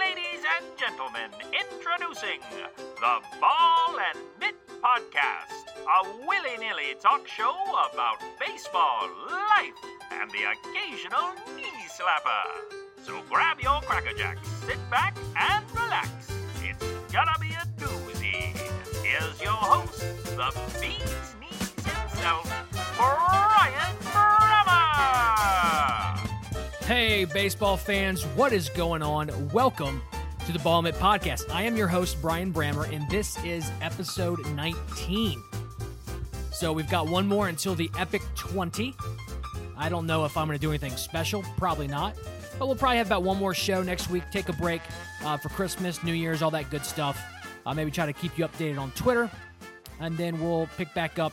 Ladies and gentlemen, introducing the Ball and Mitt Podcast, a willy nilly talk show about baseball, life, and the occasional knee slapper. So grab your Cracker Jacks, sit back, and relax. It's gonna be a doozy. Here's your host, the bee's knees himself, Brian Brummer. Hey, baseball fans, what is going on? Welcome to the Ball Mitt Podcast. I am your host, Brian Brammer, and this is episode 19. So we've got one more until the Epic 20. I don't know if I'm going to do anything special, probably not. But we'll probably have about one more show next week, take a break uh, for Christmas, New Year's, all that good stuff. Uh, maybe try to keep you updated on Twitter, and then we'll pick back up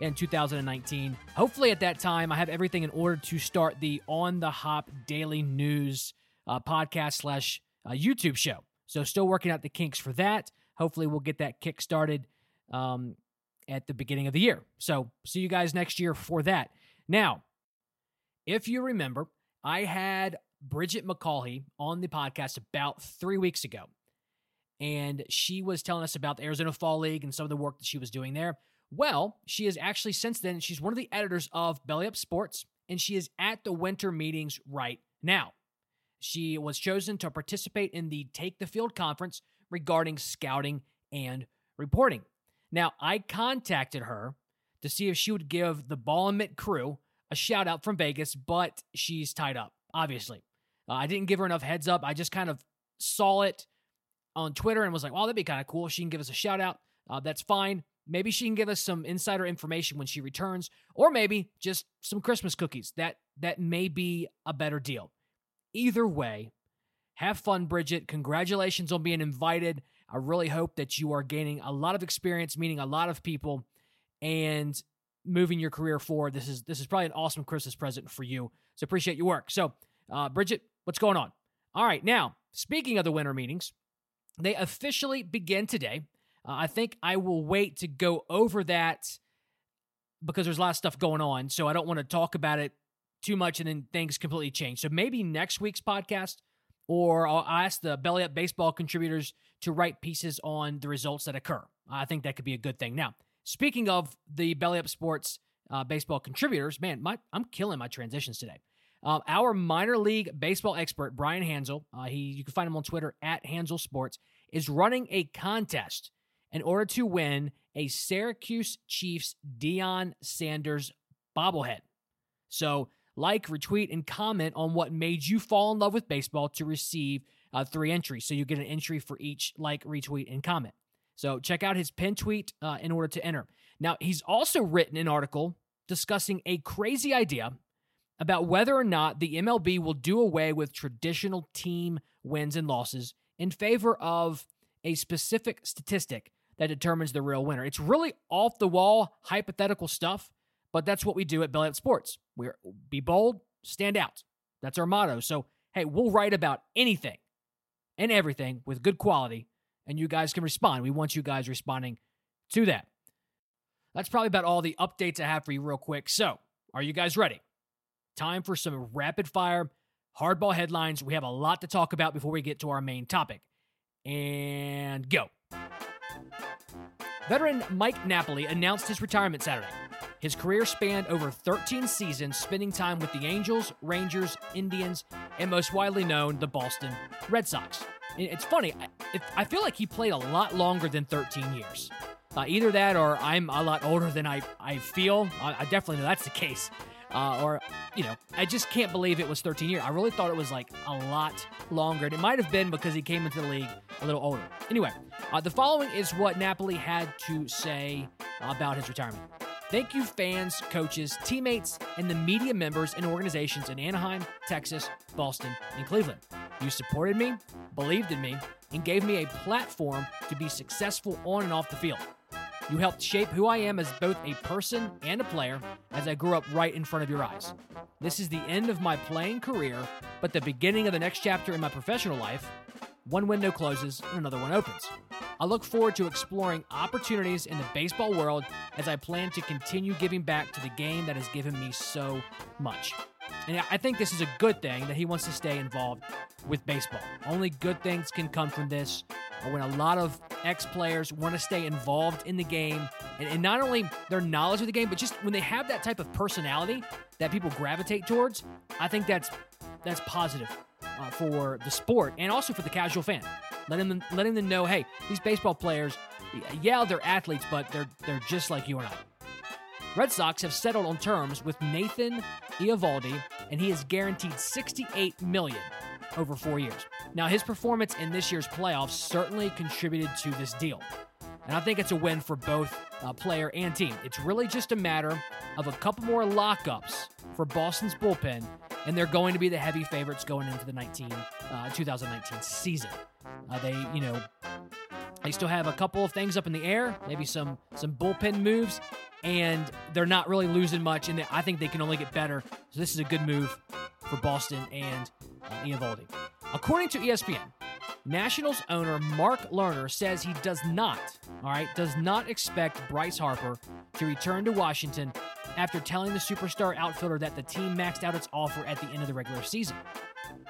in 2019. Hopefully, at that time, I have everything in order to start the On the Hop Daily News uh, podcast slash uh, YouTube show. So, still working out the kinks for that. Hopefully, we'll get that kick started um, at the beginning of the year. So, see you guys next year for that. Now, if you remember, I had Bridget McCauley on the podcast about three weeks ago. And she was telling us about the Arizona Fall League and some of the work that she was doing there. Well, she is actually since then, she's one of the editors of Belly Up Sports, and she is at the winter meetings right now. She was chosen to participate in the Take the Field conference regarding scouting and reporting. Now, I contacted her to see if she would give the Ball and Mitt crew a shout out from Vegas, but she's tied up, obviously. Uh, I didn't give her enough heads up. I just kind of saw it on Twitter and was like, well, that'd be kind of cool. She can give us a shout out. Uh, that's fine. Maybe she can give us some insider information when she returns, or maybe just some Christmas cookies. That that may be a better deal. Either way, have fun, Bridget. Congratulations on being invited. I really hope that you are gaining a lot of experience, meeting a lot of people, and moving your career forward. This is this is probably an awesome Christmas present for you. So appreciate your work. So, uh, Bridget, what's going on? All right, now speaking of the winter meetings, they officially begin today. Uh, I think I will wait to go over that because there's a lot of stuff going on. So I don't want to talk about it too much and then things completely change. So maybe next week's podcast, or I'll ask the Belly Up Baseball contributors to write pieces on the results that occur. I think that could be a good thing. Now, speaking of the Belly Up Sports uh, baseball contributors, man, my, I'm killing my transitions today. Uh, our minor league baseball expert, Brian Hansel, uh, he you can find him on Twitter at Hansel Sports, is running a contest in order to win a Syracuse Chiefs Deion Sanders bobblehead. So, like, retweet, and comment on what made you fall in love with baseball to receive uh, three entries. So you get an entry for each like, retweet, and comment. So check out his pin tweet uh, in order to enter. Now, he's also written an article discussing a crazy idea about whether or not the MLB will do away with traditional team wins and losses in favor of a specific statistic that determines the real winner. It's really off the wall hypothetical stuff, but that's what we do at Belly Up Sports. We're be bold, stand out. That's our motto. So, hey, we'll write about anything and everything with good quality, and you guys can respond. We want you guys responding to that. That's probably about all the updates I have for you, real quick. So, are you guys ready? Time for some rapid fire hardball headlines. We have a lot to talk about before we get to our main topic. And go. Veteran Mike Napoli announced his retirement Saturday. His career spanned over 13 seasons, spending time with the Angels, Rangers, Indians, and most widely known, the Boston Red Sox. It's funny, I feel like he played a lot longer than 13 years. Uh, either that or I'm a lot older than I, I feel. I, I definitely know that's the case. Uh, or, you know, I just can't believe it was 13 years. I really thought it was like a lot longer. And it might have been because he came into the league a little older. Anyway, uh, the following is what Napoli had to say about his retirement. Thank you, fans, coaches, teammates, and the media members and organizations in Anaheim, Texas, Boston, and Cleveland. You supported me, believed in me, and gave me a platform to be successful on and off the field. You helped shape who I am as both a person and a player as I grew up right in front of your eyes. This is the end of my playing career, but the beginning of the next chapter in my professional life. One window closes and another one opens. I look forward to exploring opportunities in the baseball world as I plan to continue giving back to the game that has given me so much. And I think this is a good thing that he wants to stay involved with baseball. Only good things can come from this. When a lot of ex players want to stay involved in the game, and, and not only their knowledge of the game, but just when they have that type of personality that people gravitate towards, I think that's that's positive uh, for the sport and also for the casual fan. Letting them letting them know, hey, these baseball players, yeah, they're athletes, but they're they're just like you and I. Red Sox have settled on terms with Nathan Eovaldi, and he is guaranteed 68 million over four years. Now, his performance in this year's playoffs certainly contributed to this deal. And I think it's a win for both uh, player and team. It's really just a matter of a couple more lockups for Boston's bullpen, and they're going to be the heavy favorites going into the 19, uh, 2019 season. Uh, they, you know, they still have a couple of things up in the air, maybe some some bullpen moves, and they're not really losing much. And I think they can only get better. So this is a good move for Boston and uh, Eovaldi. According to ESPN, Nationals owner Mark Lerner says he does not, all right, does not expect Bryce Harper to return to Washington after telling the superstar outfielder that the team maxed out its offer at the end of the regular season.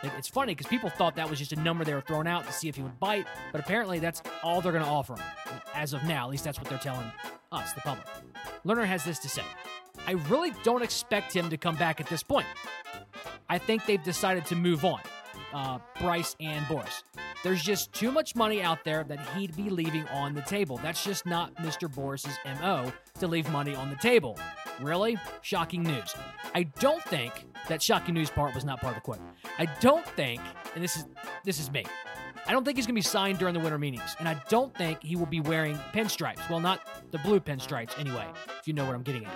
It's funny because people thought that was just a number they were throwing out to see if he would bite, but apparently that's all they're going to offer him. As of now, at least that's what they're telling us, the public. Lerner has this to say I really don't expect him to come back at this point. I think they've decided to move on, uh, Bryce and Boras. There's just too much money out there that he'd be leaving on the table. That's just not Mr. Boras's MO to leave money on the table. Really? Shocking news. I don't think that shocking news part was not part of the quote. I don't think, and this is this is me. I don't think he's going to be signed during the winter meetings, and I don't think he will be wearing pinstripes. Well, not the blue pinstripes anyway, if you know what I'm getting at.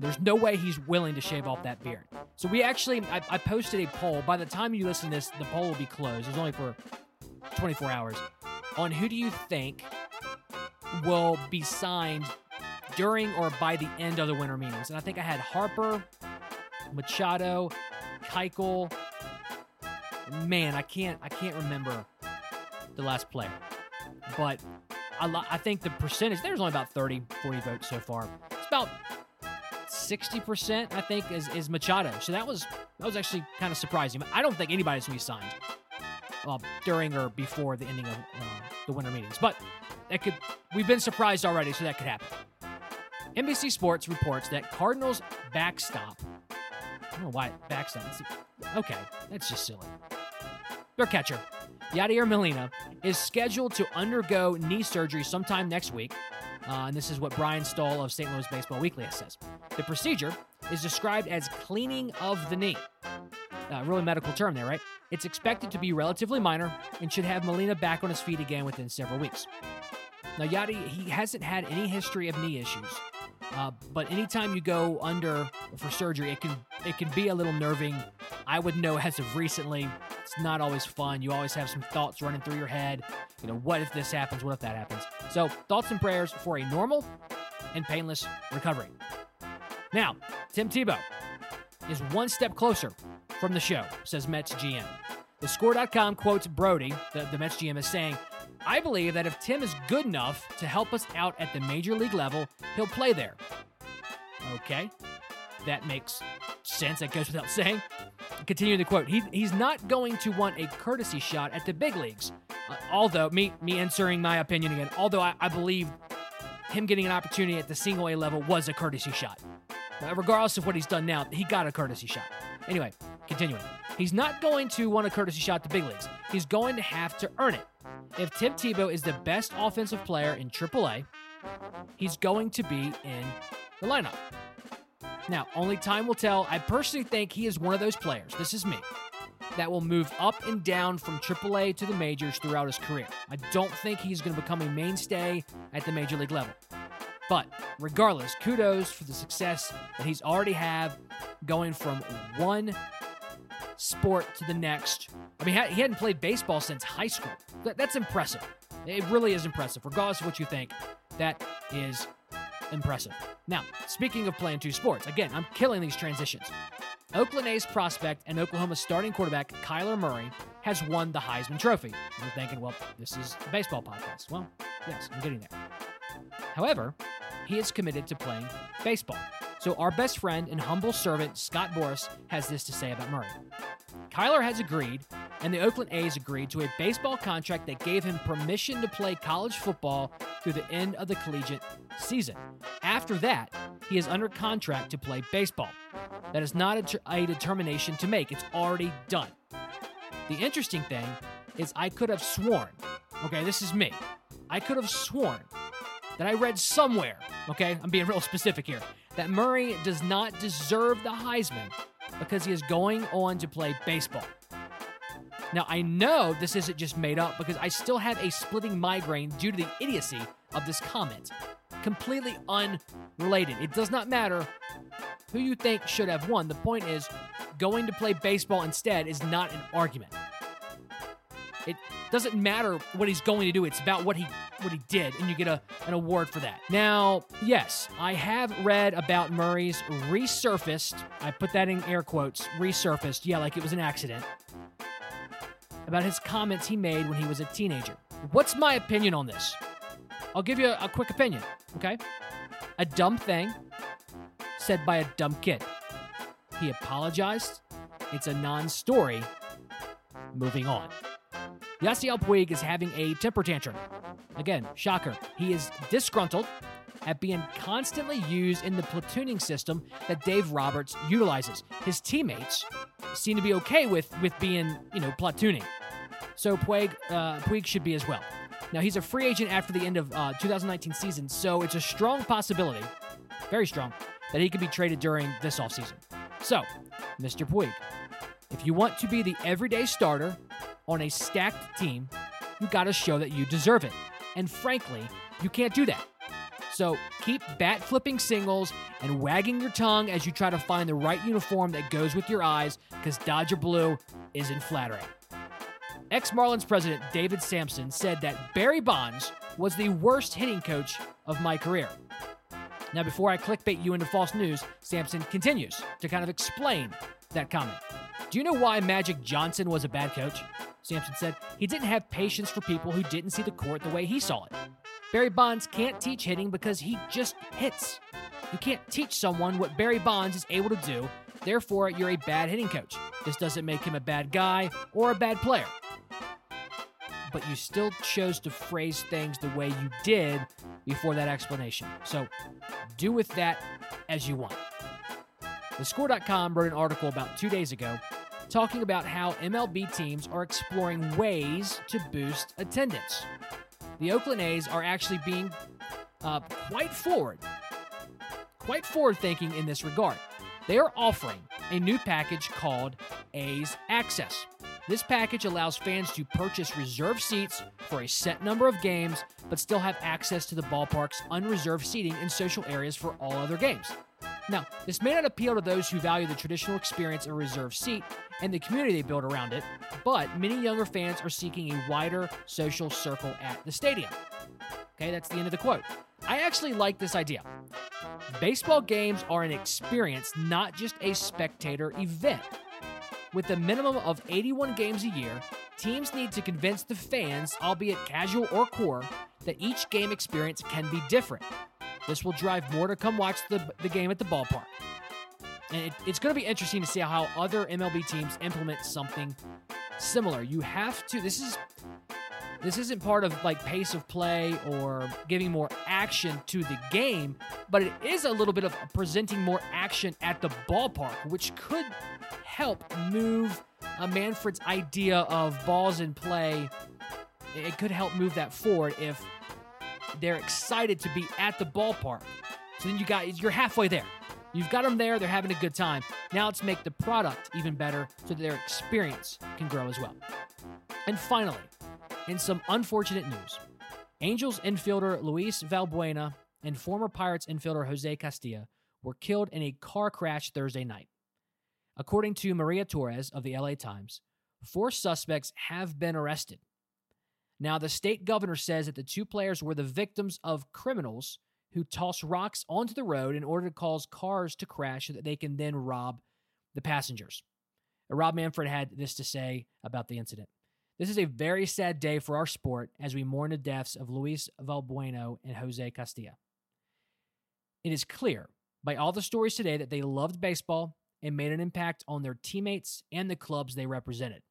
There's no way he's willing to shave off that beard. So we actually, I, I posted a poll. By the time you listen to this, the poll will be closed. It's only for 24 hours. On who do you think will be signed during or by the end of the winter meetings? And I think I had Harper, Machado, Keuchel. Man, I can't, I can't remember the last player, but I, I think the percentage there's only about 30, 40 votes so far. It's about 60%, I think, is, is Machado. So that was that was actually kind of surprising. I don't think anybody's going to be signed uh, during or before the ending of uh, the winter meetings. But that could we've been surprised already, so that could happen. NBC Sports reports that Cardinals backstop. I don't know why backstop. Okay, that's just silly. Their catcher, Yadier Molina, is scheduled to undergo knee surgery sometime next week. Uh, and this is what Brian Stull of St. Louis Baseball Weekly says. The procedure is described as cleaning of the knee. Uh, really medical term there, right? It's expected to be relatively minor and should have Molina back on his feet again within several weeks. Now, Yadi, he hasn't had any history of knee issues, uh, but anytime you go under for surgery, it can it can be a little nerving. I would know as of recently, it's not always fun. You always have some thoughts running through your head. You know, what if this happens? What if that happens? So, thoughts and prayers for a normal and painless recovery. Now, Tim Tebow is one step closer from the show, says Mets GM. The score.com quotes Brodie, the, the Mets GM, as saying, I believe that if Tim is good enough to help us out at the major league level, he'll play there. Okay, that makes sense. That goes without saying. Continuing the quote, he, he's not going to want a courtesy shot at the big leagues. Uh, although, me, me answering my opinion again, although I, I believe him getting an opportunity at the single A level was a courtesy shot. Regardless of what he's done now, he got a courtesy shot. Anyway, continuing. He's not going to want a courtesy shot at the big leagues. He's going to have to earn it. If Tim Tebow is the best offensive player in AAA, he's going to be in the lineup. Now, only time will tell. I personally think he is one of those players, this is me, that will move up and down from AAA to the majors throughout his career. I don't think he's going to become a mainstay at the major league level. But regardless, kudos for the success that he's already have going from one sport to the next. I mean, he hadn't played baseball since high school. That's impressive. It really is impressive. Regardless of what you think, that is impressive. Now, speaking of playing two sports, again, I'm killing these transitions. Oakland A's prospect and Oklahoma starting quarterback Kyler Murray has won the Heisman Trophy. You're thinking, well, this is a baseball podcast. Well, yes, I'm getting there. However, he is committed to playing baseball. So, our best friend and humble servant, Scott Boras, has this to say about Murray. Kyler has agreed, and the Oakland A's agreed to a baseball contract that gave him permission to play college football through the end of the collegiate season. After that, he is under contract to play baseball. That is not a, ter- a determination to make, it's already done. The interesting thing is, I could have sworn, okay, this is me, I could have sworn that I read somewhere, okay, I'm being real specific here, that Murray does not deserve the Heisman because he is going on to play baseball. Now, I know this isn't just made up because I still have a splitting migraine due to the idiocy of this comment. Completely unrelated. It does not matter who you think should have won. The point is, going to play baseball instead is not an argument. It doesn't matter what he's going to do. It's about what he what he did, and you get a, an award for that. Now, yes, I have read about Murray's resurfaced. I put that in air quotes. Resurfaced. Yeah, like it was an accident. About his comments he made when he was a teenager. What's my opinion on this? I'll give you a, a quick opinion. Okay, a dumb thing said by a dumb kid. He apologized. It's a non-story. Moving on. Yasiel Puig is having a temper tantrum. Again, shocker. He is disgruntled at being constantly used in the platooning system that Dave Roberts utilizes. His teammates seem to be okay with with being, you know, platooning. So Puig, uh, Puig should be as well. Now he's a free agent after the end of uh, 2019 season, so it's a strong possibility, very strong, that he could be traded during this offseason. So, Mr. Puig, if you want to be the everyday starter on a stacked team, you got to show that you deserve it. And frankly, you can't do that. So keep bat flipping singles and wagging your tongue as you try to find the right uniform that goes with your eyes, because Dodger Blue isn't flattering. Ex Marlins president David Samson said that Barry Bonds was the worst hitting coach of my career. Now, before I clickbait you into false news, Samson continues to kind of explain that comment. Do you know why Magic Johnson was a bad coach? Samson said he didn't have patience for people who didn't see the court the way he saw it. Barry Bonds can't teach hitting because he just hits. You can't teach someone what Barry Bonds is able to do, therefore, you're a bad hitting coach. This doesn't make him a bad guy or a bad player. But you still chose to phrase things the way you did before that explanation. So do with that as you want. TheScore.com wrote an article about two days ago talking about how MLB teams are exploring ways to boost attendance. The Oakland A's are actually being uh, quite forward, quite forward thinking in this regard. They are offering a new package called A's Access. This package allows fans to purchase reserved seats for a set number of games, but still have access to the ballpark's unreserved seating in social areas for all other games. Now, this may not appeal to those who value the traditional experience of a reserved seat and the community they build around it, but many younger fans are seeking a wider social circle at the stadium. Okay, that's the end of the quote. I actually like this idea. Baseball games are an experience, not just a spectator event. With a minimum of 81 games a year, teams need to convince the fans, albeit casual or core, that each game experience can be different. This will drive more to come watch the, the game at the ballpark. And it, it's going to be interesting to see how other MLB teams implement something similar. You have to, this is. This isn't part of like pace of play or giving more action to the game, but it is a little bit of presenting more action at the ballpark, which could help move a Manfred's idea of balls in play. It could help move that forward if they're excited to be at the ballpark. So then you got you're halfway there. You've got them there, they're having a good time. Now let's make the product even better so that their experience can grow as well. And finally, in some unfortunate news, Angels infielder Luis Valbuena and former Pirates infielder Jose Castillo were killed in a car crash Thursday night. According to Maria Torres of the LA Times, four suspects have been arrested. Now, the state governor says that the two players were the victims of criminals who toss rocks onto the road in order to cause cars to crash so that they can then rob the passengers. Rob Manfred had this to say about the incident. This is a very sad day for our sport as we mourn the deaths of Luis Valbuena and Jose Castillo. It is clear by all the stories today that they loved baseball and made an impact on their teammates and the clubs they represented.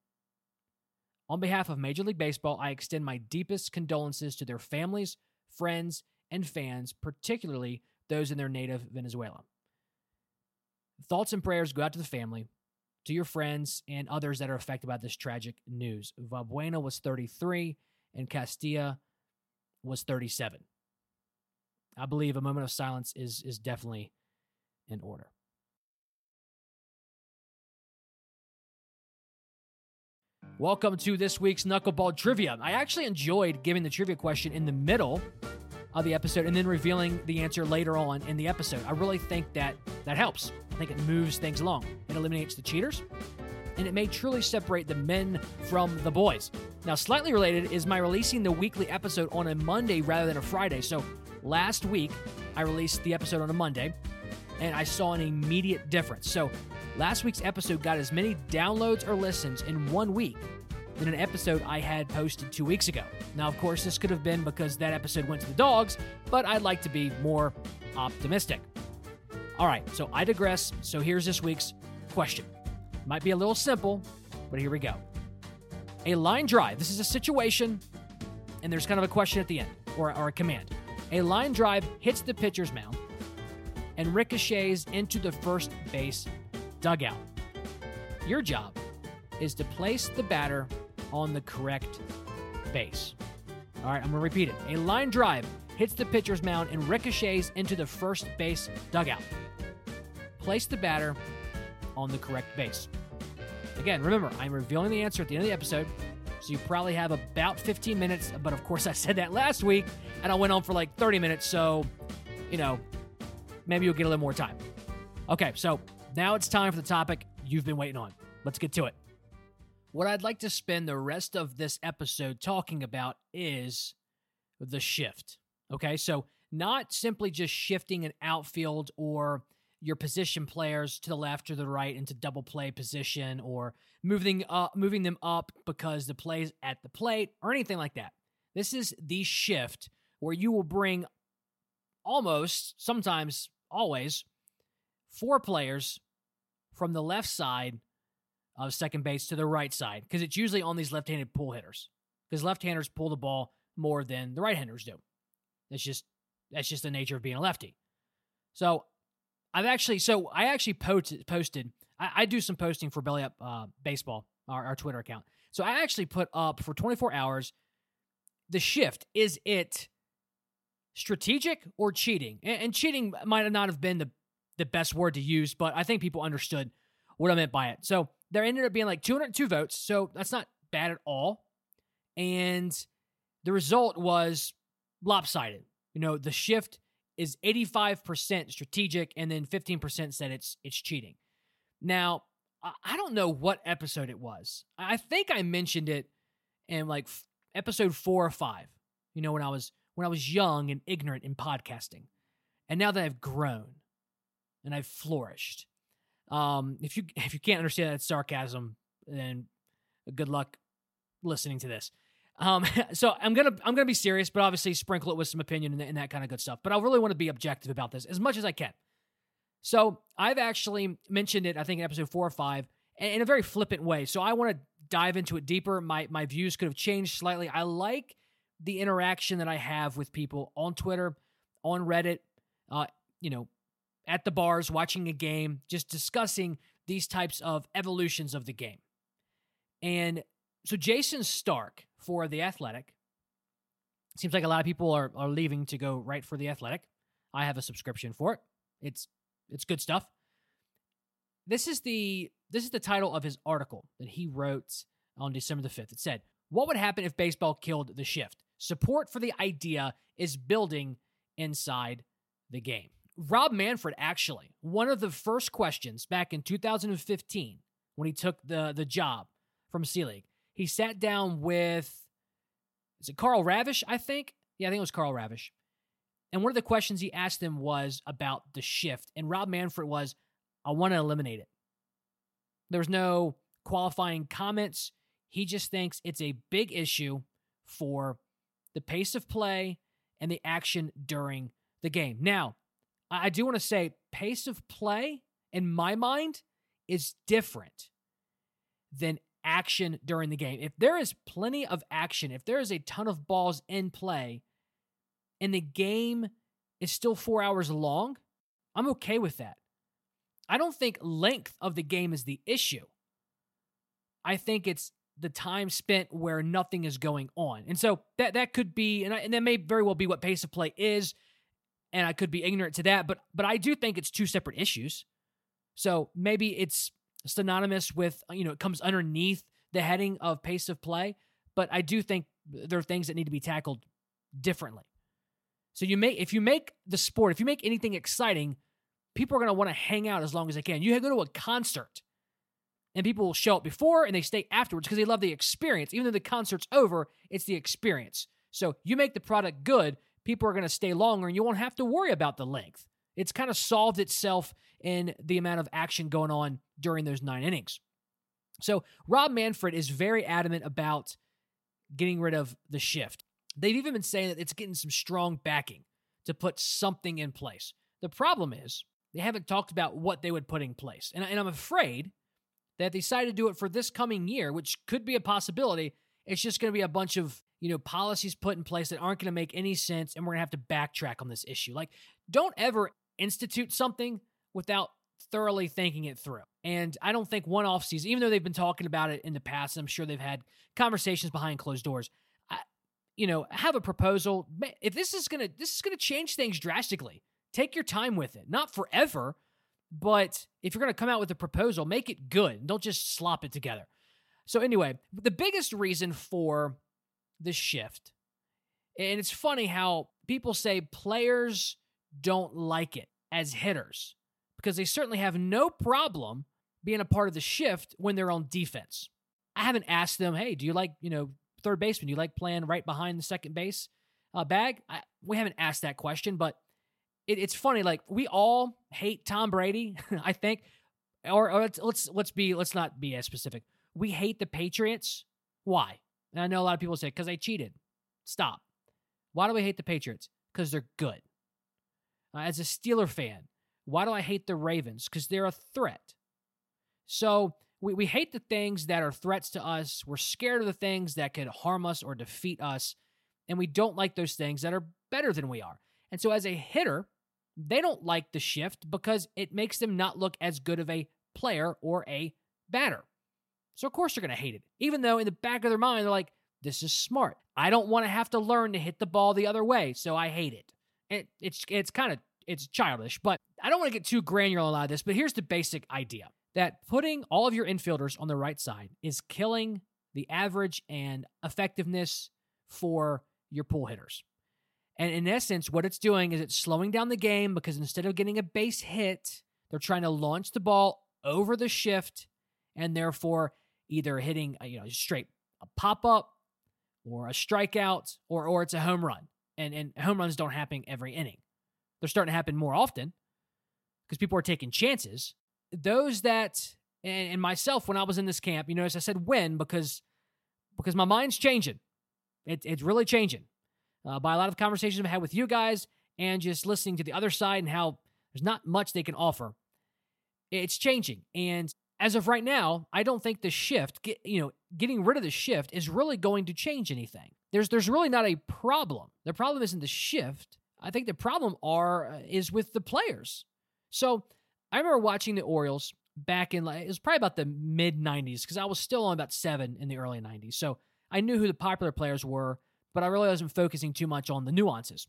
On behalf of Major League Baseball, I extend my deepest condolences to their families, friends, and fans, particularly those in their native Venezuela. Thoughts and prayers go out to the family, to your friends, and others that are affected by this tragic news. Valbuena was 33 and Castillo was 37. I believe a moment of silence is is definitely in order. Welcome to this week's Knuckleball Trivia. I actually enjoyed giving the trivia question in the middle of the episode and then revealing the answer later on in the episode. I really think that that helps. I think it moves things along. It eliminates the cheaters and it may truly separate the men from the boys. Now, slightly related is my releasing the weekly episode on a Monday rather than a Friday. So, last week I released the episode on a Monday and I saw an immediate difference. So, last week's episode got as many downloads or listens in one week than an episode I had posted two weeks ago. Now, of course, this could have been because that episode went to the dogs, but I'd like to be more optimistic. All right, so I digress. So, here's this week's question. Might be a little simple, but here we go. A line drive. This is a situation, and there's kind of a question at the end, or, or a command. A line drive hits the pitcher's mound and ricochets into the first base dugout. Your job is to place the batter on the correct base. All right, I'm going to repeat it. A line drive hits the pitcher's mound and ricochets into the first base dugout. Place the batter on the correct base. Again, remember, I'm revealing the answer at the end of the episode, so you probably have about 15 minutes, but of course, I said that last week, and I went on for like 30 minutes, so, you know, maybe you'll get a little more time. Okay, so now it's time for the topic you've been waiting on. Let's get to it. What I'd like to spend the rest of this episode talking about is the shift. Okay, so not simply just shifting an outfield or your position players to the left or the right into double play position or moving up moving them up because the plays at the plate or anything like that. This is the shift where you will bring almost sometimes always four players from the left side of second base to the right side because it's usually on these left-handed pull hitters because left-handers pull the ball more than the right-handers do. That's just that's just the nature of being a lefty. So I've actually so I actually posted posted I, I do some posting for Belly Up uh, Baseball our, our Twitter account. So I actually put up for 24 hours the shift. Is it strategic or cheating? And, and cheating might not have been the the best word to use, but I think people understood what I meant by it. So there ended up being like 202 votes, so that's not bad at all. And the result was lopsided. You know, the shift is 85% strategic and then 15% said it's it's cheating. Now, I don't know what episode it was. I think I mentioned it in like episode 4 or 5. You know when I was when I was young and ignorant in podcasting. And now that I've grown and I've flourished. Um if you if you can't understand that sarcasm, then good luck listening to this. Um, so I'm gonna I'm gonna be serious, but obviously sprinkle it with some opinion and, and that kind of good stuff. But I really want to be objective about this as much as I can. So I've actually mentioned it, I think in episode four or five, in a very flippant way. So I want to dive into it deeper. My my views could have changed slightly. I like the interaction that I have with people on Twitter, on Reddit, uh, you know, at the bars, watching a game, just discussing these types of evolutions of the game. And so Jayson Stark for the Athletic. Seems like a lot of people are, are leaving to go right for the Athletic. I have a subscription for it. It's it's good stuff. This is the this is the title of his article that he wrote on December the 5th. It said, "What would happen if baseball killed the shift? Support for the idea is building inside the game." Rob Manfred actually, one of the first questions back in 2015 when he took the the job from Selig he sat down with is it Karl Ravech, I think? Yeah, I think it was Karl Ravech. And one of the questions he asked him was about the shift. And Rob Manfred was, I want to eliminate it. There was no qualifying comments. He just thinks it's a big issue for the pace of play and the action during the game. Now, I, do want to say pace of play in my mind is different than action during the game. If there is plenty of action, if there is a ton of balls in play, and the game is still four hours long, I'm okay with that. I don't think length of the game is the issue. I think it's the time spent where nothing is going on. And so that that could be and, I, and that may very well be what pace of play is and I could be ignorant to that, but but I do think it's two separate issues. So maybe it's synonymous with you know it comes underneath the heading of pace of play, but I do think there are things that need to be tackled differently. So you make if you make the sport, if you make anything exciting, people are going to want to hang out as long as they can. You go to a concert and people will show up before and they stay afterwards because they love the experience. Even though the concert's over, it's the experience. So you make the product good, people are going to stay longer and you won't have to worry about the length. It's kind of solved itself in the amount of action going on during those nine innings. So Rob Manfred is very adamant about getting rid of the shift. They've even been saying that it's getting some strong backing to put something in place. The problem is they haven't talked about what they would put in place. And, and I'm afraid that they decided to do it for this coming year, which could be a possibility. It's just going to be a bunch of you know policies put in place that aren't going to make any sense, and we're going to have to backtrack on this issue. Like, don't ever institute something without thoroughly thinking it through. And I don't think one off season, even though they've been talking about it in the past, I'm sure they've had conversations behind closed doors. I, you know, have a proposal. If this is gonna this is gonna change things drastically, take your time with it. Not forever, but if you're gonna come out with a proposal, make it good. Don't just slop it together. So anyway, the biggest reason for the shift, and it's funny how people say players don't like it as hitters because they certainly have no problem being a part of the shift when they're on defense. I haven't asked them, hey, do you like, you know, third baseman? Do you like playing right behind the second base uh, bag? I, we haven't asked that question, but it, it's funny. Like we all hate Tom Brady, I think, or, or let's, let's let's be let's not be as specific. We hate the Patriots. Why? And I know a lot of people say because they cheated. Stop. Why do we hate the Patriots? Because they're good. Uh, as a Steeler fan, why do I hate the Ravens? Because they're a threat. So we, we hate the things that are threats to us. We're scared of the things that could harm us or defeat us. And we don't like those things that are better than we are. And so as a hitter, they don't like the shift because it makes them not look as good of a player or a batter. So of course they're going to hate it. Even though in the back of their mind they're like, this is smart. I don't want to have to learn to hit the ball the other way, so I hate it. it it's it's kind of it's childish, but I don't want to get too granular on a lot of this, but here's the basic idea that putting all of your infielders on the right side is killing the average and effectiveness for your pull hitters. And in essence, what it's doing is it's slowing down the game because instead of getting a base hit, they're trying to launch the ball over the shift and therefore either hitting a, you know straight a pop up or a strikeout or or it's a home run. And and home runs don't happen every inning. They're starting to happen more often because people are taking chances. Those that and, and, myself when I was in this camp, you notice I said when because because my mind's changing. It, it's really changing uh, by a lot of conversations I've had with you guys and just listening to the other side and how there's not much they can offer. It's changing, and as of right now, I don't think the shift, get, you know, getting rid of the shift is really going to change anything. There's there's really not a problem. The problem isn't the shift. I think the problem are uh, is with the players. So I remember watching the Orioles back in it was probably about the mid '90s because I was still on about seven in the early '90s. So I knew who the popular players were, but I really wasn't focusing too much on the nuances.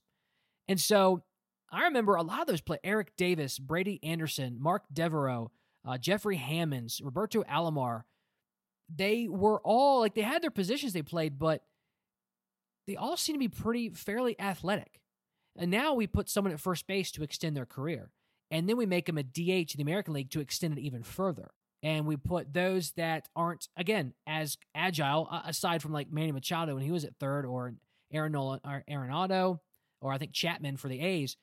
And so I remember a lot of those play Eric Davis, Brady Anderson, Mark Devereaux, uh, Jeffrey Hammonds, Roberto Alomar. They were all like they had their positions they played, but they all seem to be pretty fairly athletic. And now we put someone at first base to extend their career. And then we make them a DH in the American League to extend it even further. And we put those that aren't, again, as agile, aside from like Manny Machado when he was at third, or Aaron Nolan, or Arenado, or I think Chapman for the A's.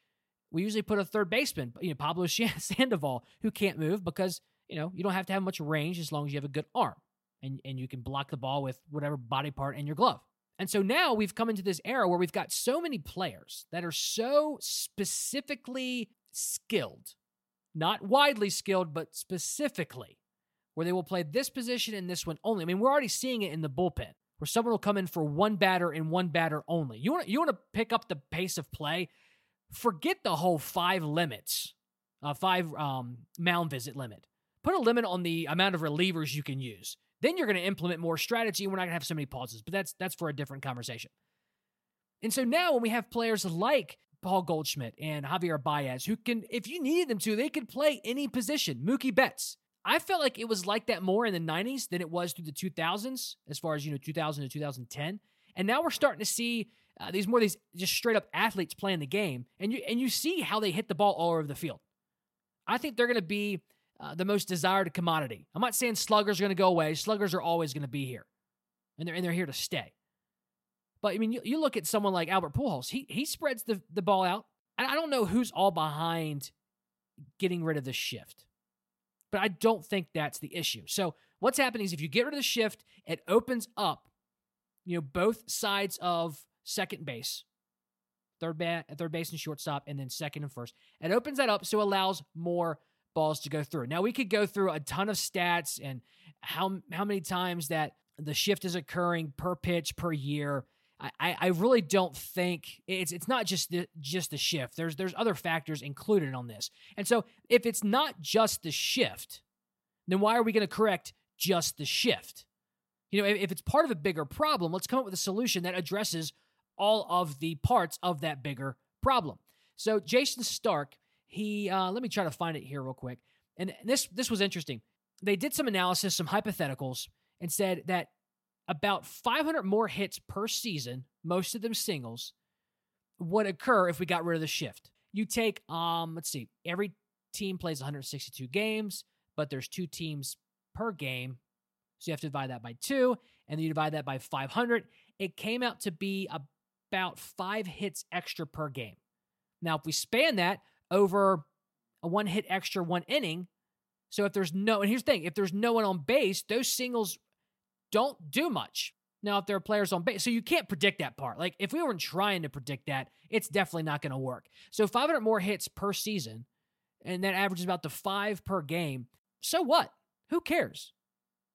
We usually put a third baseman, you know, Pablo Sandoval, who can't move because, you know, you don't have to have much range as long as you have a good arm and, and you can block the ball with whatever body part in your glove. And so now we've come into this era where we've got so many players that are so specifically skilled, not widely skilled, but specifically, where they will play this position and this one only. I mean, we're already seeing it in the bullpen where someone will come in for one batter and one batter only. You want you want to pick up the pace of play? Forget the whole five limits, uh, five um, mound visit limit. Put a limit on the amount of relievers you can use. Then you're going to implement more strategy, and we're not going to have so many pauses. But that's that's for a different conversation. And so now, when we have players like Paul Goldschmidt and Javier Baez, who can, if you needed them to, they could play any position. Mookie Betts. I felt like it was like that more in the 90s than it was through the 2000s, as far as, you know, 2000 to 2010. And now we're starting to see uh, these more these just straight up athletes playing the game, and you and you see how they hit the ball all over the field. I think they're going to be uh, the most desired commodity. I'm not saying sluggers are going to go away. Sluggers are always going to be here, and they're and they're here to stay. But I mean, you, you look at someone like Albert Pujols. He he spreads the the ball out. And I don't know who's all behind getting rid of the shift, but I don't think that's the issue. So what's happening is if you get rid of the shift, it opens up, you know, both sides of second base, third bat, third base and shortstop, and then second and first. It opens that up so allows more balls to go through. Now we could go through a ton of stats and how how many times that the shift is occurring per pitch per year. I, I really don't think it's it's not just the just the shift. There's there's other factors included on this. And so if it's not just the shift, then why are we going to correct just the shift? You know, if, if it's part of a bigger problem, let's come up with a solution that addresses all of the parts of that bigger problem. So Jayson Stark, he uh, let me try to find it here real quick. And this this was interesting. They did some analysis, some hypotheticals, and said that about 500 more hits per season, most of them singles, would occur if we got rid of the shift. You take, um, let's see, every team plays 162 games, but there's two teams per game. So you have to divide that by two, and then you divide that by 500. It came out to be about five hits extra per game. Now, if we span that over a one hit extra, one inning, so if there's no, and here's the thing if there's no one on base, those singles don't do much. Now, if there are players on base, so you can't predict that part. Like, if we weren't trying to predict that, it's definitely not going to work. So, 500 more hits per season, and that averages about the five per game. So what? Who cares?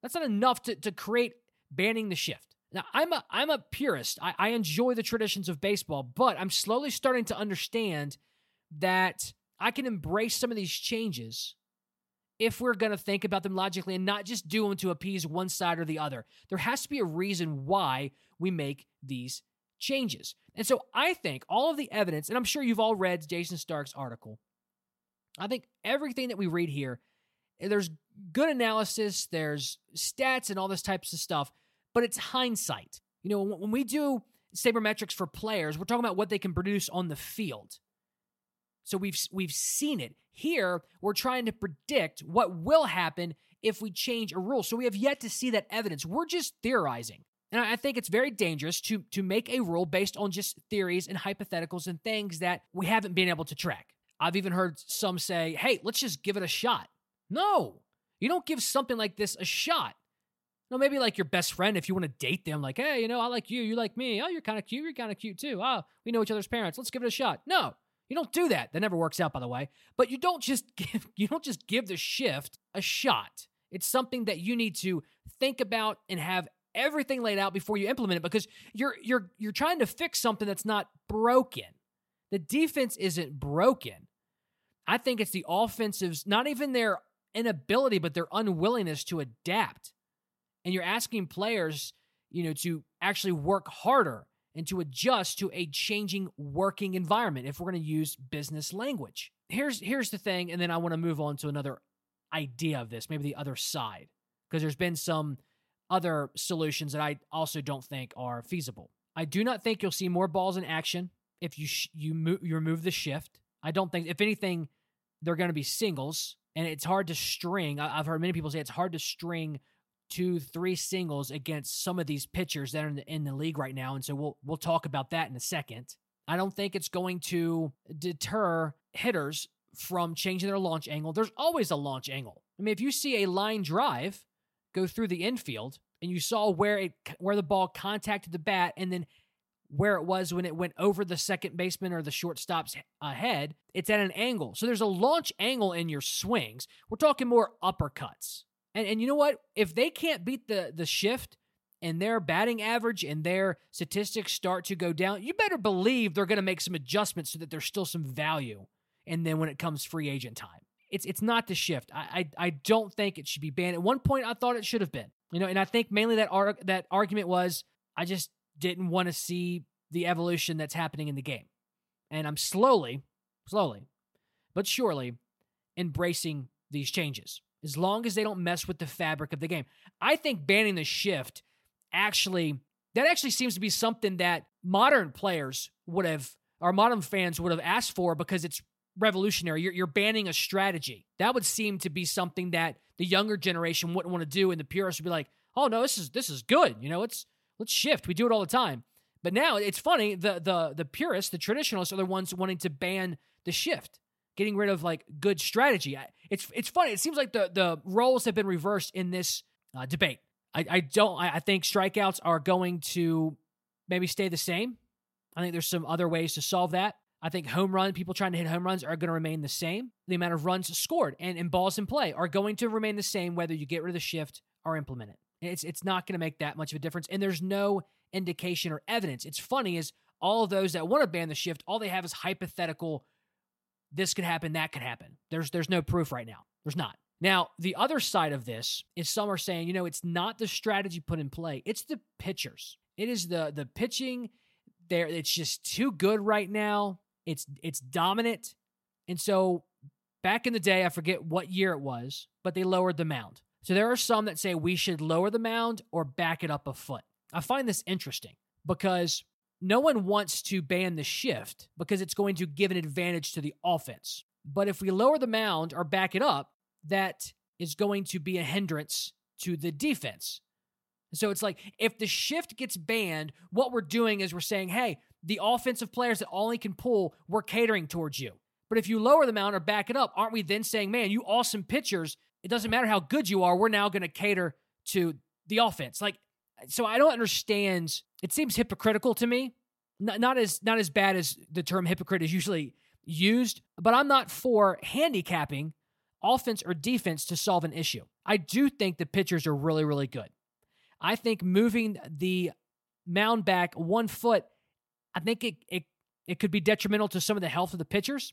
That's not enough to, to create banning the shift. Now, I'm a I'm a purist. I, I enjoy the traditions of baseball, but I'm slowly starting to understand that I can embrace some of these changes if we're going to think about them logically and not just do them to appease one side or the other. There has to be a reason why we make these changes. And so I think all of the evidence, and I'm sure you've all read Jayson Stark's article, I think everything that we read here, there's good analysis, there's stats and all this types of stuff, but it's hindsight. You know, when we do sabermetrics for players, we're talking about what they can produce on the field. So we've we've seen it. Here, we're trying to predict what will happen if we change a rule. So we have yet to see that evidence. We're just theorizing. And I think it's very dangerous to to make a rule based on just theories and hypotheticals and things that we haven't been able to track. I've even heard some say, "Hey, let's just give it a shot." No. You don't give something like this a shot. No, maybe like your best friend if you want to date them, like, hey, you know, I like you, you like me. Oh, you're kind of cute, you're kind of cute too. Oh, we know each other's parents. Let's give it a shot. No, you don't do that. That never works out, by the way. But you don't just give you don't just give the shift a shot. It's something that you need to think about and have everything laid out before you implement it because you're you're you're trying to fix something that's not broken. The defense isn't broken. I think it's the offensive's not even their inability, but their unwillingness to adapt. And you're asking players, you know, to actually work harder and to adjust to a changing working environment if we're going to use business language. Here's here's the thing and then I want to move on to another idea of this, maybe the other side because there's been some other solutions that I also don't think are feasible. I do not think you'll see more balls in action if you sh- you move you remove the shift. I don't think if anything they're going to be singles and it's hard to string. I've heard many people say it's hard to string two, three singles against some of these pitchers that are in the, in the league right now, and so we'll we'll talk about that in a second. I don't think it's going to deter hitters from changing their launch angle. There's always a launch angle. I mean, if you see a line drive go through the infield and you saw where it where the ball contacted the bat and then where it was when it went over the second baseman or the shortstop's head. It's at an angle. So there's a launch angle in your swings. We're talking more uppercuts. And and you know what? If they can't beat the the shift and their batting average and their statistics start to go down, you better believe they're going to make some adjustments so that there's still some value. And then when it comes free agent time, it's it's not the shift. I I, I don't think it should be banned. At one point, I thought it should have been. You know, and I think mainly that ar- that argument was I just didn't want to see the evolution that's happening in the game, and I'm slowly, slowly, but surely embracing these changes as long as they don't mess with the fabric of the game. I think banning the shift actually that actually seems to be something that modern players would have or modern fans would have asked for because it's revolutionary. You're, you're banning a strategy. That would seem to be something that the younger generation wouldn't want to do, and the purists would be like, "Oh no, this is this is good. You know, let's let's shift. We do it all the time." But now it's funny. The the the purists, the traditionalists, are the ones wanting to ban the shift, getting rid of like good strategy. It's it's funny. It seems like the the roles have been reversed in this uh, debate. I, I don't. I, I think strikeouts are going to maybe stay the same. I think there's some other ways to solve that. I think home run people trying to hit home runs are going to remain the same. The amount of runs scored and, and balls in play are going to remain the same whether you get rid of the shift or implement it. It's it's not going to make that much of a difference. And there's no indication or evidence. It's funny is all those that want to ban the shift, all they have is hypothetical. This could happen, that could happen. There's there's no proof right now. There's not. Now, the other side of this is some are saying, you know, it's not the strategy put in play, it's the pitchers. It is the the pitching there. It's just too good right now. It's it's dominant. And so back in the day, I forget what year it was, but they lowered the mound. So there are some that say we should lower the mound or back it up a foot. I find this interesting because no one wants to ban the shift because it's going to give an advantage to the offense. But if we lower the mound or back it up, that is going to be a hindrance to the defense. So it's like if the shift gets banned, what we're doing is we're saying, hey, the offensive players that only can pull, we're catering towards you. But if you lower the mound or back it up, aren't we then saying, man, you awesome pitchers, it doesn't matter how good you are, we're now going to cater to the offense. Like, so I don't understand. It seems hypocritical to me. Not, not as not as bad as the term hypocrite is usually used, but I'm not for handicapping offense or defense to solve an issue. I do think the pitchers are really, really good. I think moving the mound back one foot, I think it, it, it could be detrimental to some of the health of the pitchers.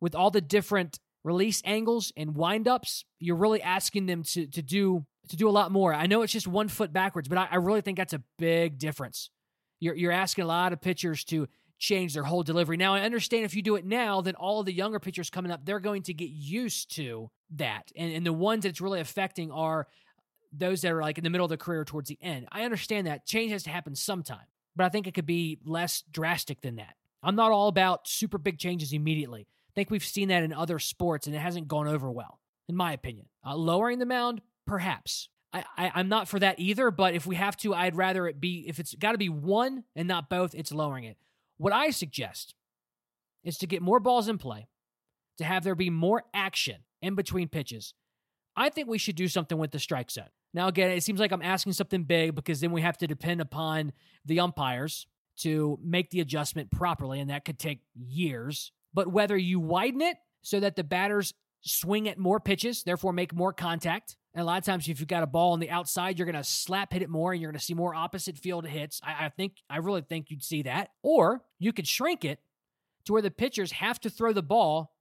With all the different release angles and windups, you're really asking them to to do to do a lot more. I know it's just one foot backwards, but I, I really think that's a big difference. You're you're asking a lot of pitchers to change their whole delivery. Now, I understand if you do it now, then all the younger pitchers coming up, they're going to get used to that. And, and the ones that it's really affecting are those that are like in the middle of the career towards the end. I understand that change has to happen sometime, but I think it could be less drastic than that. I'm not all about super big changes immediately. I think we've seen that in other sports and it hasn't gone over well, in my opinion. Uh, lowering the mound, perhaps. I, I, am not for that either, but if we have to, I'd rather it be, if it's got to be one and not both, it's lowering it. What I suggest is to get more balls in play, to have there be more action in between pitches. I think we should do something with the strike zone. Now, again, it seems like I'm asking something big because then we have to depend upon the umpires to make the adjustment properly, and that could take years. But whether you widen it so that the batters swing at more pitches, therefore make more contact, and a lot of times, if you've got a ball on the outside, you're going to slap hit it more and you're going to see more opposite field hits. I, I, think, I really think you'd see that. Or you could shrink it to where the pitchers have to throw the ball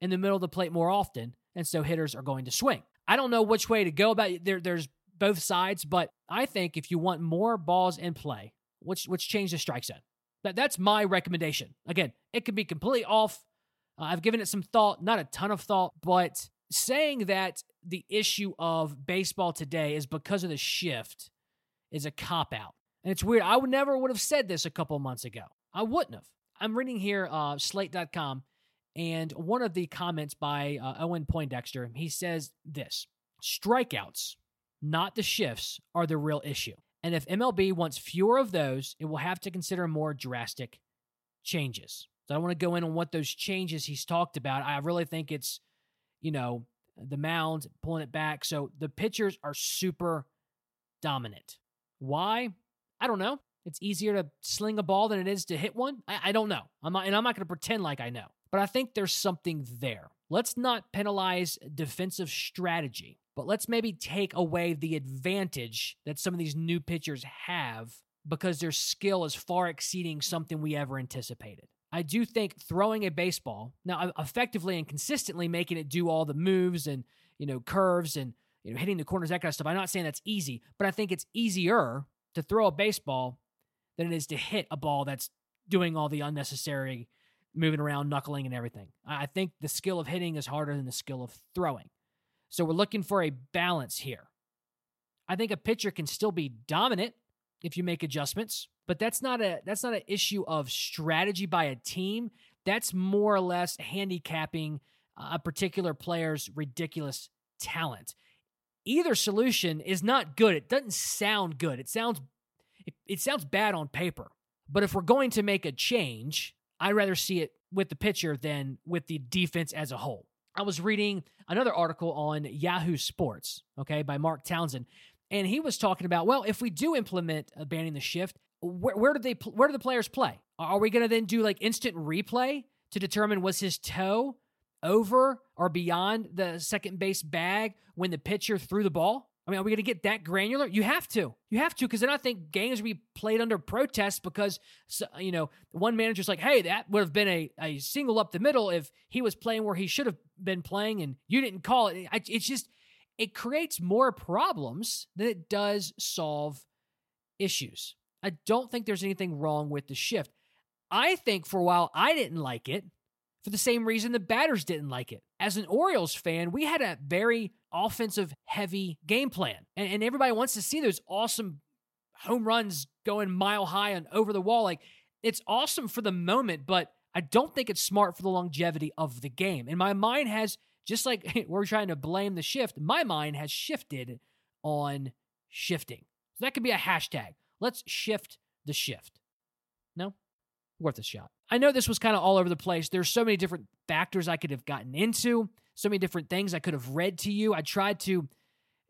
in the middle of the plate more often. And so hitters are going to swing. I don't know which way to go about it. There, there's both sides, but I think if you want more balls in play, which, which change the strike zone. That, that's my recommendation. Again, it could be completely off. Uh, I've given it some thought, not a ton of thought, but saying that the issue of baseball today is because of the shift is a cop out. And it's weird. I would never would have said this a couple months ago. I wouldn't have. I'm reading here uh, slate.com and one of the comments by uh, Owen Poindexter, he says this strikeouts, not the shifts, are the real issue. And if MLB wants fewer of those, it will have to consider more drastic changes. So I don't want to go in on what those changes he's talked about. I really think it's, you know, the mound, pulling it back. So the pitchers are super dominant. Why? I don't know. It's easier to sling a ball than it is to hit one. I, I don't know. I'm not, and I'm not going to pretend like I know. But I think there's something there. Let's not penalize defensive strategy, but let's maybe take away the advantage that some of these new pitchers have because their skill is far exceeding something we ever anticipated. I do think throwing a baseball now uh, effectively and consistently making it do all the moves and you know curves and you know hitting the corners that kind of stuff. I'm not saying that's easy, but I think it's easier to throw a baseball than it is to hit a ball that's doing all the unnecessary moving around, knuckling, and everything. I think the skill of hitting is harder than the skill of throwing. So we're looking for a balance here. I think a pitcher can still be dominant if you make adjustments, but that's not a that's not an issue of strategy by a team. That's more or less handicapping a particular player's ridiculous talent. Either solution is not good. It doesn't sound good. It sounds it, it sounds bad on paper. But if we're going to make a change, I'd rather see it with the pitcher than with the defense as a whole. I was reading another article on Yahoo Sports, okay, by Mark Townsend, and he was talking about, well, if we do implement a banning the shift, where, where do they where do the players play? Are we going to then do like instant replay to determine was his toe over or beyond the second base bag when the pitcher threw the ball? I mean, are we going to get that granular? You have to. You have to because then I think games will be played under protest because, you know, one manager's like, hey, that would have been a, a single up the middle if he was playing where he should have been playing and you didn't call it. It's just, it creates more problems than it does solve issues. I don't think there's anything wrong with the shift. I think for a while I didn't like it for the same reason the batters didn't like it. As an Orioles fan, we had a very offensive heavy game plan, and, and everybody wants to see those awesome home runs going mile high and over the wall. Like it's awesome for the moment, but I don't think it's smart for the longevity of the game. And my mind has, just like we're trying to blame the shift, my mind has shifted on shifting. So that could be a hashtag. Let's shift the shift. No? Worth a shot. I know this was kind of all over the place. There's so many different factors I could have gotten into, so many different things I could have read to you. I tried to,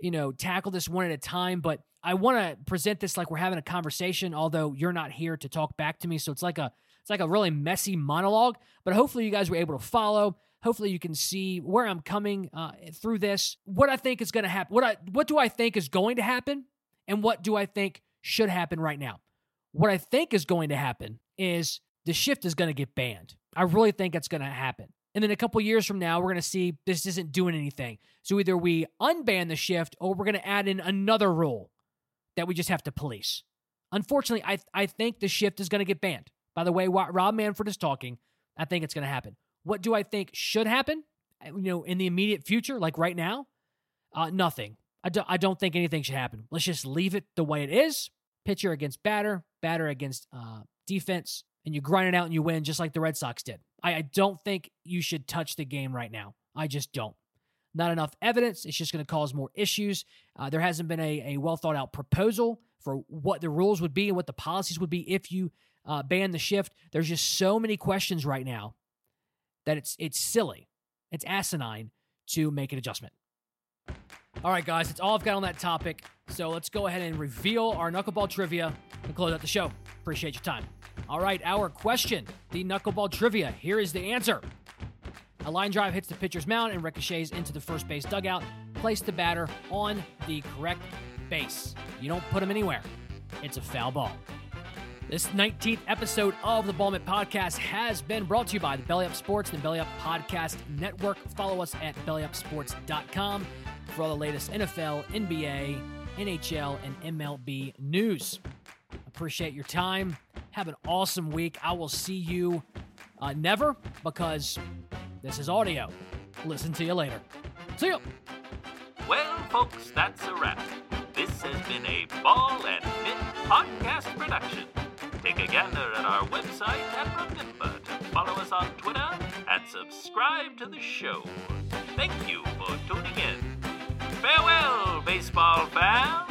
you know, tackle this one at a time, but I want to present this like we're having a conversation, although you're not here to talk back to me. So it's like a it's like a really messy monologue, but hopefully you guys were able to follow. Hopefully you can see where I'm coming uh, through this. What I think is going to happen. What I what do I think is going to happen, and what do I think should happen right now? What I think is going to happen is the shift is going to get banned. I really think that's going to happen. And then a couple years from now, we're going to see this isn't doing anything. So either we unban the shift or we're going to add in another rule that we just have to police. Unfortunately, I, I think the shift is going to get banned. By the way, Rob Manfred is talking. I think it's going to happen. What do I think should happen? Uh, you know, in the immediate future, like right now, uh, nothing. I, do, I don't think anything should happen. Let's just leave it the way it is. Pitcher against batter, batter against uh, defense and you grind it out and you win just like the Red Sox did. I, I don't think you should touch the game right now. I just don't. Not enough evidence. It's just going to cause more issues. Uh, there hasn't been a, a well thought out proposal for what the rules would be and what the policies would be if you uh, ban the shift. There's just so many questions right now that it's it's silly, it's asinine to make an adjustment. All right, guys, that's all I've got on that topic. So let's go ahead and reveal our knuckleball trivia and close out the show. Appreciate your time. All right, our question the knuckleball trivia. Here is the answer. A line drive hits the pitcher's mound and ricochets into the first base dugout. Place the batter on the correct base. You don't put him anywhere. It's a foul ball. This 19th episode of the Ball Podcast has been brought to you by the Belly Up Sports and the Belly Up Podcast Network. Follow us at bellyupsports.com for all the latest NFL, NBA, NHL, and MLB news. Appreciate your time. Have an awesome week. I will see you uh, never because this is audio. Listen to you later. See you. Well, folks, that's a wrap. This has been a Ball and Mitt podcast production. Take a gander at our website and remember to follow us on Twitter and subscribe to the show. Thank you for tuning in. Farewell, baseball fans.